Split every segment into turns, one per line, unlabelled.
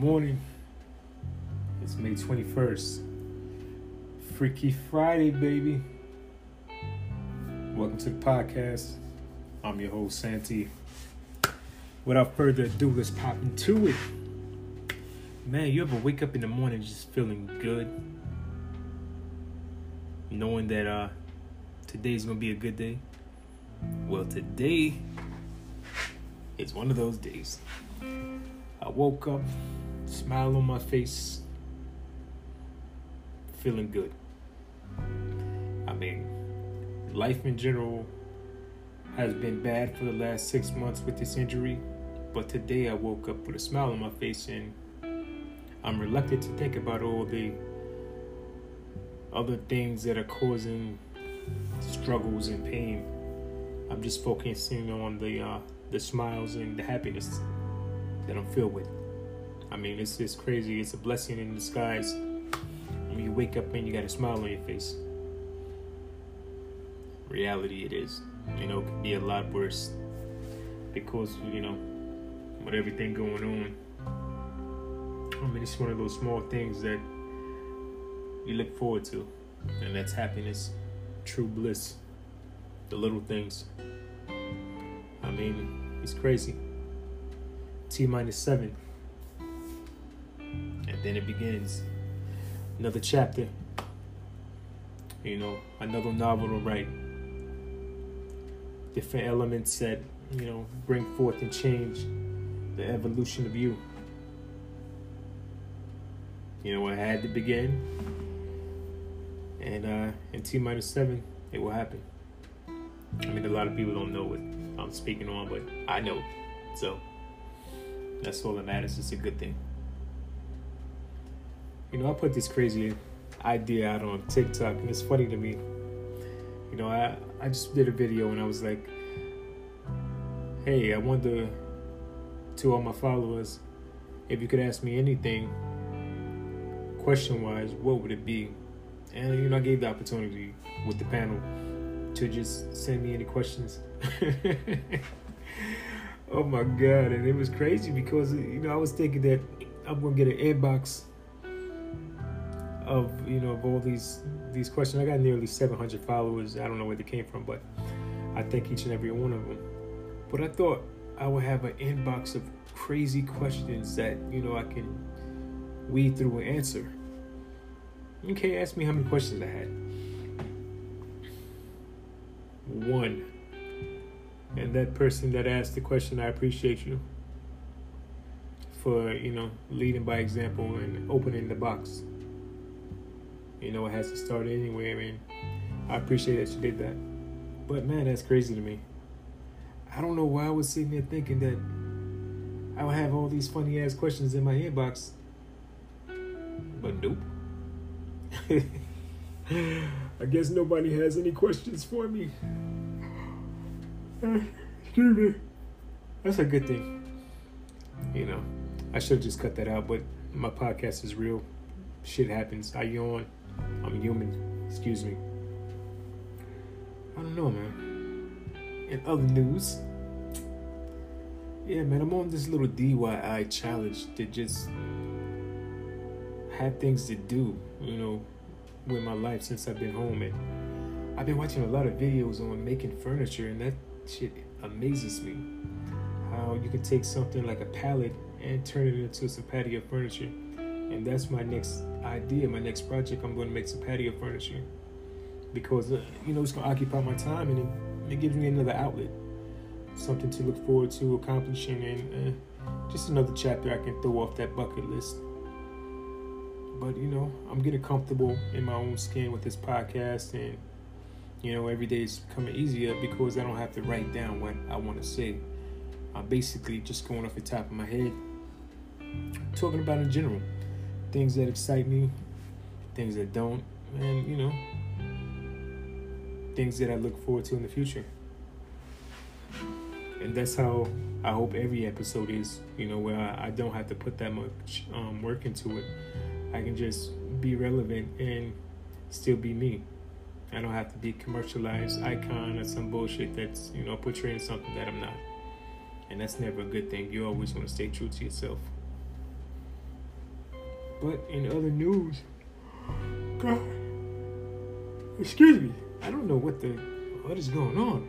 morning. It's May 21st. Freaky Friday, baby. Welcome to the podcast. I'm your host, Santi. Without further ado, let's pop into it. Man, you ever wake up in the morning just feeling good? Knowing that uh today's gonna be a good day? Well, today is one of those days. I woke up, smile on my face, feeling good. I mean, life in general has been bad for the last six months with this injury, but today I woke up with a smile on my face and I'm reluctant to think about all the other things that are causing struggles and pain. I'm just focusing on the uh, the smiles and the happiness that I'm filled with. I mean, it's just crazy. It's a blessing in disguise when you wake up and you got a smile on your face. Reality, it is. You know, could be a lot worse because, you know, with everything going on. I mean, it's one of those small things that you look forward to, and that's happiness, true bliss, the little things. I mean, it's crazy. T minus seven. Then it begins. Another chapter. You know, another novel to write. Different elements that, you know, bring forth and change the evolution of you. You know, it had to begin. And uh in T minus seven, it will happen. I mean a lot of people don't know what I'm speaking on, but I know. So that's all that matters. It's a good thing. You know, I put this crazy idea out on TikTok, and it's funny to me. You know, I I just did a video and I was like, "Hey, I wonder to all my followers if you could ask me anything, question-wise, what would it be?" And you know, I gave the opportunity with the panel to just send me any questions. oh my god, and it was crazy because you know I was thinking that I'm gonna get an inbox of you know of all these these questions. I got nearly 700 followers. I don't know where they came from, but I thank each and every one of them. But I thought I would have an inbox of crazy questions that you know I can weed through and answer. You can't ask me how many questions I had. One. And that person that asked the question, I appreciate you for, you know, leading by example and opening the box. You know, it has to start anyway. I mean, I appreciate that you did that. But man, that's crazy to me. I don't know why I was sitting there thinking that I would have all these funny ass questions in my inbox. But nope. I guess nobody has any questions for me. Eh, excuse me. That's a good thing. You know, I should have just cut that out, but my podcast is real. Shit happens. I yawn. I'm human. Excuse me. I don't know, man. In other news, yeah, man, I'm on this little DIY challenge to just have things to do, you know, with my life since I've been home. And I've been watching a lot of videos on making furniture, and that shit amazes me. How you can take something like a pallet and turn it into some patio furniture. And that's my next idea, my next project. I'm going to make some patio furniture because, uh, you know, it's going to occupy my time and it, it, gives me another outlet, something to look forward to accomplishing, and uh, just another chapter I can throw off that bucket list. But, you know, I'm getting comfortable in my own skin with this podcast and you know, every day is becoming easier because I don't have to write down what I want to say. I'm basically just going off the top of my head, talking about in general things that excite me, things that don't, and you know, things that I look forward to in the future. And that's how I hope every episode is, you know, where I, don't have to put that much um, work into it. I can just be relevant and still be me. I don't have to be commercialized icon or some bullshit that's, you know, portraying something that I'm not. And that's never a good thing. You always want to stay true to yourself. But in other news, God, excuse me, I don't know what the what is going on.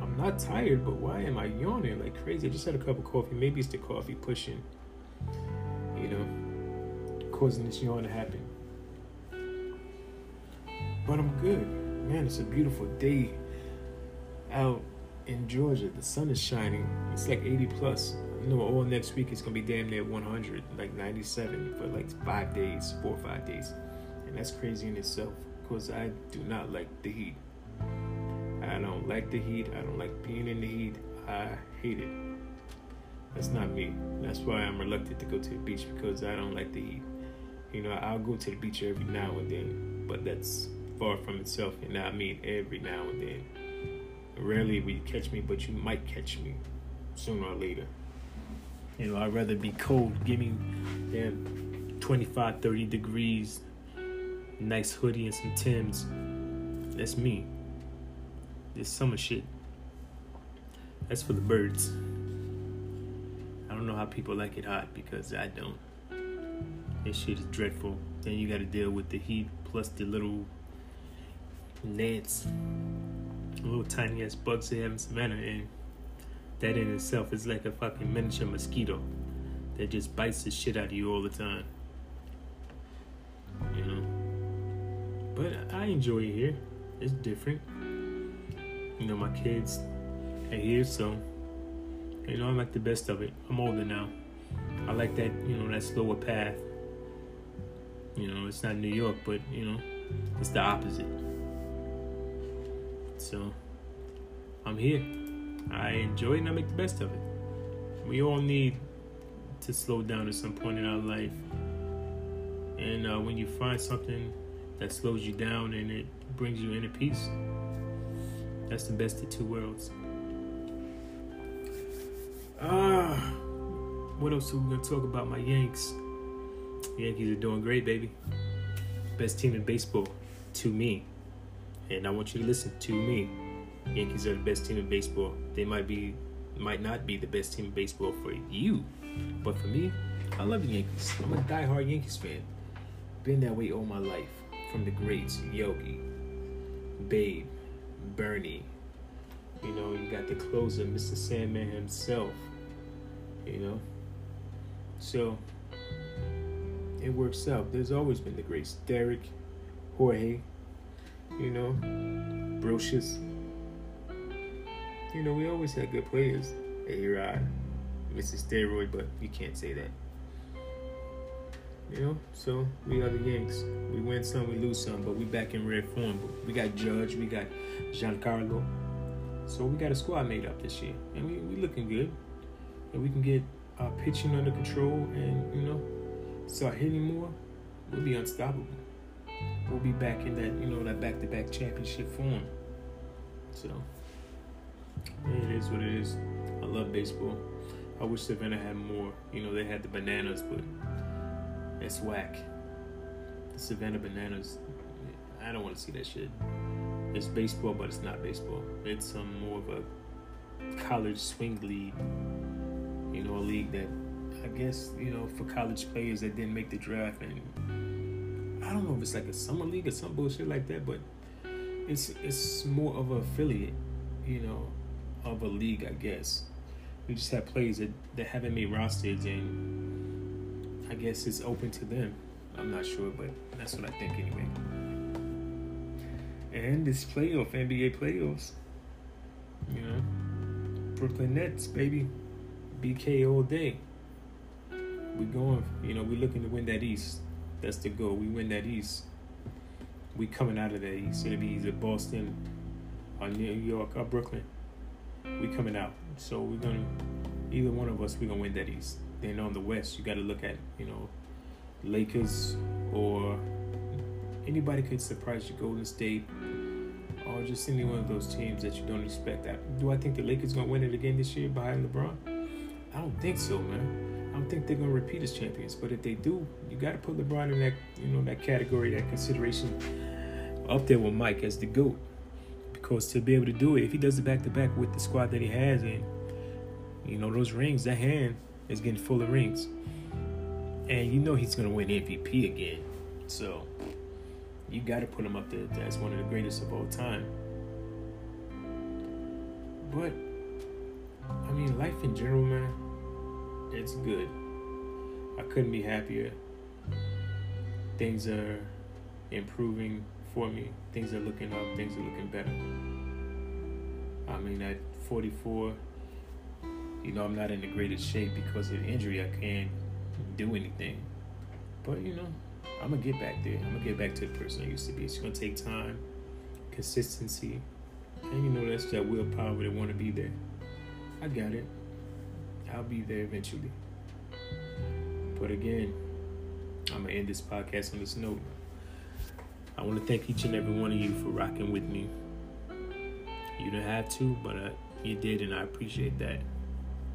I'm not tired, but why am I yawning like crazy? I just had a cup of coffee. Maybe it's the coffee pushing, you know, causing this yawn to happen. But I'm good. Man, it's a beautiful day out in Georgia. The sun is shining. It's like 80 plus. I know all next week it's gonna be damn near 100, like 97 for like five days, four or five days, and that's crazy in itself. Cause I do not like the heat. I don't like the heat. I don't like being in the heat. I hate it. That's not me. That's why I'm reluctant to go to the beach because I don't like the heat. You know, I'll go to the beach every now and then, but that's far from itself. And I mean every now and then. Rarely will you catch me, but you might catch me sooner or later. You know, I'd rather be cold. Give me damn 25, 30 degrees, nice hoodie and some Tims. That's me. This summer shit. That's for the birds. I don't know how people like it hot because I don't. This shit is dreadful. Then you gotta deal with the heat plus the little gnats, little tiny ass bugs they have in Savannah, and that in itself is like a fucking miniature mosquito that just bites the shit out of you all the time. You know? But I enjoy it here. It's different. You know, my kids are here, so you know, I like the best of it. I'm older now. I like that, you know, that slower path. You know, it's not New York, but you know, it's the opposite. So I'm here. I enjoy it and I make the best of it. We all need to slow down at some point in our life. And uh, when you find something that slows you down and it brings you inner peace, that's the best of two worlds. Ah, what else are we gonna talk about? My Yanks. Yankees are doing great, baby. Best team in baseball, to me. And I want you to listen to me. Yankees are the best team in baseball. They might be, might not be the best team in baseball for you, but for me, I love the Yankees. I'm a diehard Yankees fan. Been that way all my life. From the greats, Yogi, Babe, Bernie. You know, you got the closer, Mr. Sandman himself. You know, so it works out. There's always been the greats, Derek, Jorge. You know, Brosius. You know, we always had good players. A-Rod, Mr. Steroid, but you can't say that. You know, so we are the Yanks. We win some, we lose some, but we back in rare form. We got Judge, we got Giancarlo. So we got a squad made up this year, and we we looking good. And we can get our pitching under control, and you know, start hitting more. We'll be unstoppable. We'll be back in that you know that back-to-back championship form. So it is what it is. I love baseball. I wish Savannah had more. You know, they had the bananas, but it's whack. The Savannah Bananas. I don't want to see that shit. It's baseball, but it's not baseball. It's um, more of a college swing league. You know, a league that I guess you know for college players that didn't make the draft, and I don't know if it's like a summer league or some bullshit like that, but it's it's more of a affiliate, you know, of a league, I guess. We just have players that, that haven't made rosters and I guess it's open to them. I'm not sure, but that's what I think anyway. And this playoff, NBA playoffs, you know, Brooklyn Nets, baby, BK all day. We going, you know, we looking to win that East. That's the goal. We win that East. We coming out of that East. It'll be either Boston or New York or Brooklyn. We coming out. So we're gonna either one of us we're gonna win that East. Then on the West, you got to look at you know Lakers or anybody could surprise you, Golden State, or just any one of those teams that you don't expect. That do I think the Lakers gonna win it again this year behind LeBron? I don't think so, man. I don't think they're gonna repeat as champions. But if they do, you got to put LeBron in that you know that category, that consideration, up there with Mike as the goat. To be able to do it, if he does it back to back with the squad that he has, and you know those rings, that hand is getting full of rings. And you know he's gonna win MVP again. So you gotta put him up there as one of the greatest of all time. But I mean life in general, man, it's good. I couldn't be happier. Things are improving for me. Things are looking up, things are looking better. I mean at 44 you know, I'm not in the greatest shape because of injury. I can't do anything. But, you know, I'm going to get back there. I'm going to get back to the person I used to be. It's going to take time, consistency, and, you know, that's that willpower to want to be there. I got it. I'll be there eventually. But again, I'm going to end this podcast on this note. I want to thank each and every one of you for rocking with me. You didn't have to, but uh, you did, and I appreciate that.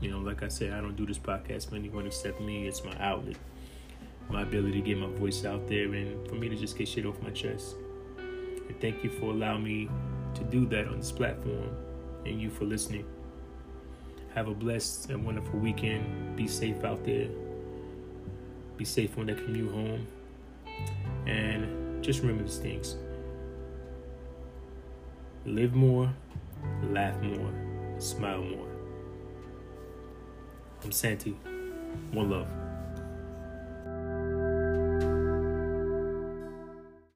You know, like I said, I don't do this podcast for anyone except me. It's my outlet, my ability to get my voice out there, and for me to just get shit off my chest. And thank you for allowing me to do that on this platform, and you for listening. Have a blessed and wonderful weekend. Be safe out there. Be safe on that commute home. And just remember these things live more, laugh more, smile more. I'm Santi. One love.